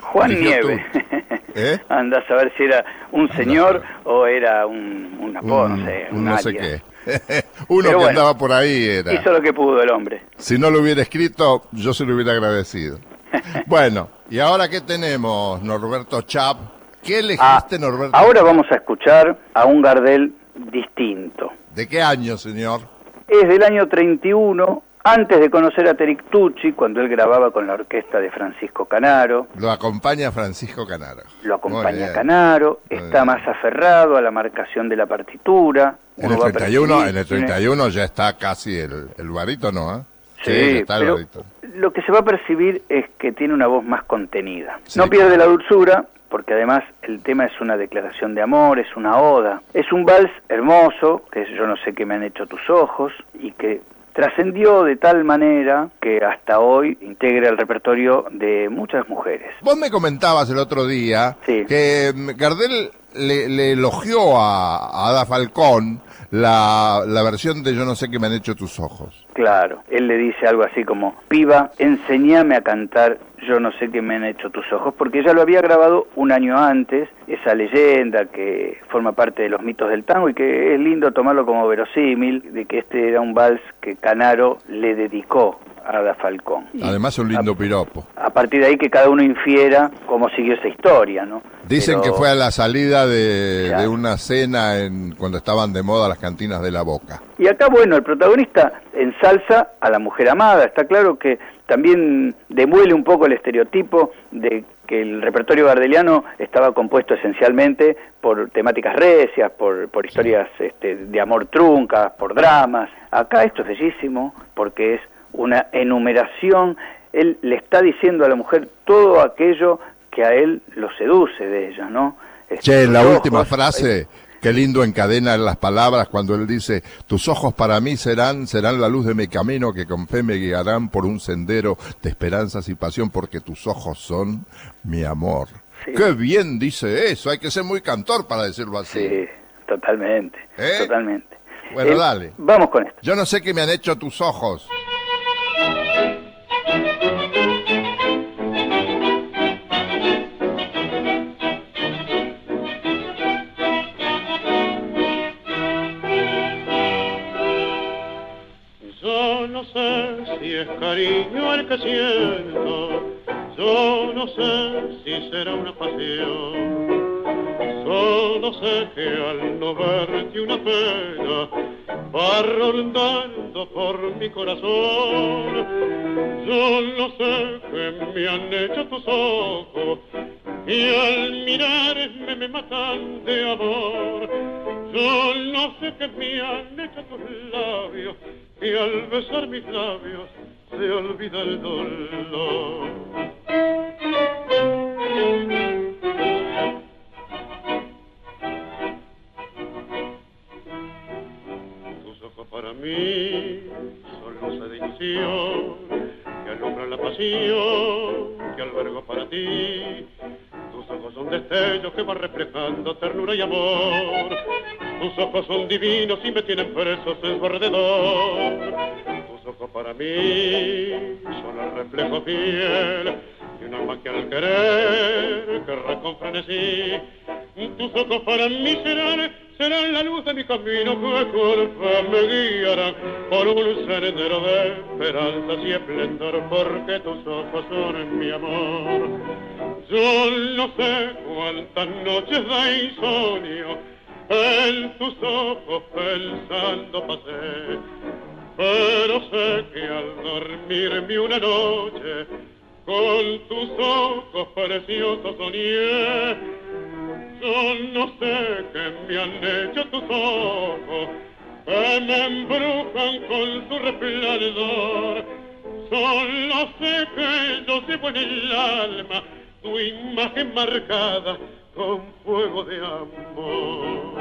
Juan Nieve. ¿Eh? Anda a saber si era un señor o era un, un apodo, no sé. Un no sé qué. Uno que andaba por ahí era. Hizo lo que pudo el hombre. Si no lo hubiera escrito, yo se lo hubiera agradecido. bueno, ¿y ahora qué tenemos, Norberto Chap? ¿Qué elegiste, ah, Norberto? Ahora vamos a escuchar a un Gardel distinto. ¿De qué año, señor? Es del año 31, antes de conocer a Tucci, cuando él grababa con la orquesta de Francisco Canaro. Lo acompaña Francisco Canaro. Lo acompaña Canaro, está más aferrado a la marcación de la partitura. En el, 31, en el 31 ya está casi el, el barítono, ¿eh? Sí, está el lo que se va a percibir es que tiene una voz más contenida. No pierde la dulzura, porque además el tema es una declaración de amor, es una oda. Es un vals hermoso, que es Yo no sé qué me han hecho tus ojos, y que trascendió de tal manera que hasta hoy integra el repertorio de muchas mujeres. Vos me comentabas el otro día que Gardel le, elogió a, Ada Falcón la, la versión de Yo no sé qué me han hecho tus ojos. Claro, él le dice algo así como, piba, enseñame a cantar Yo no sé qué me han hecho tus ojos, porque ella lo había grabado un año antes, esa leyenda que forma parte de los mitos del tango y que es lindo tomarlo como verosímil, de que este era un vals que Canaro le dedicó a Ada Falcón. Además un lindo piropo. A partir de ahí que cada uno infiera cómo siguió esa historia, ¿no? Dicen que fue a la salida de, una cena en, cuando estaban de moda las cantinas de la boca. Y acá, bueno, el protagonista ensalza a la mujer amada. Está claro que también demuele un poco el estereotipo de que el repertorio gardeliano estaba compuesto esencialmente por temáticas recias, por, por historias este, de amor truncas, por dramas. Acá esto es bellísimo porque es una enumeración, él le está diciendo a la mujer todo aquello que a él lo seduce de ella, ¿no? Este, che, la última frase, qué lindo encadena las palabras cuando él dice, tus ojos para mí serán, serán la luz de mi camino que con fe me guiarán por un sendero de esperanzas y pasión porque tus ojos son mi amor. Qué bien dice eso, hay que ser muy cantor para decirlo así. Sí, totalmente, ¿Eh? totalmente. Bueno, eh, dale. Vamos con esto. Yo no sé qué me han hecho tus ojos. Es cariño el que siento, yo no sé si será una pasión. Solo sé que al no verte una pena va rondando por mi corazón. Solo sé que me han hecho tus ojos y al mirarme me matan de amor. Solo sé que me han hecho tus labios y al besar mis labios se olvida el dolor. Tus ojos para mí son luces de que alumbran la pasión que albergo para ti. Tus ojos son destellos que van reflejando ternura y amor. Tus ojos son divinos y me tienen presos en su alrededor. Tus ojos para mí son el reflejo fiel de un alma que al querer querrá con frenesí. Tus ojos para mí serán, serán la luz de mi camino que fe me guiarán por un sendero de esperanza y esplendor, porque tus ojos son mi amor. Yo no sé cuántas noches de insomnio en tus ojos pensando pasé, pero sé que al dormirme una noche con tus ojos preciosos soñé. Yo no sé qué me han hecho tus ojos, que me embrujan con su resplandor. Solo sé que yo llevo en el alma tu imagen marcada con fuego de amor.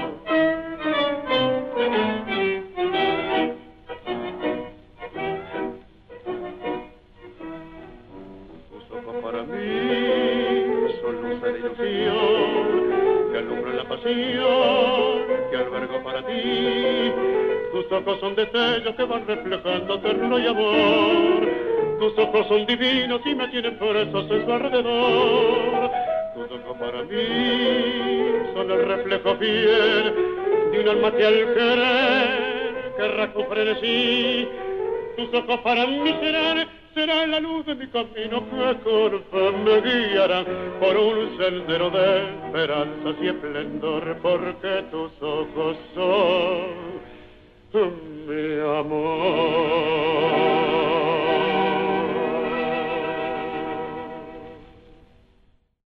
Que albergo para ti. Tus ojos son destellos que van reflejando ternura y amor. Tus ojos son divinos y me tienen presos en su alrededor. Tus ojos para mí son el reflejo fiel de un alma que al querer querrá con frenesí. Tus ojos para mí serán, será la luz de mi camino que curva me guiará por un sendero de esperanza y esplendor, porque tus ojos son mi amor.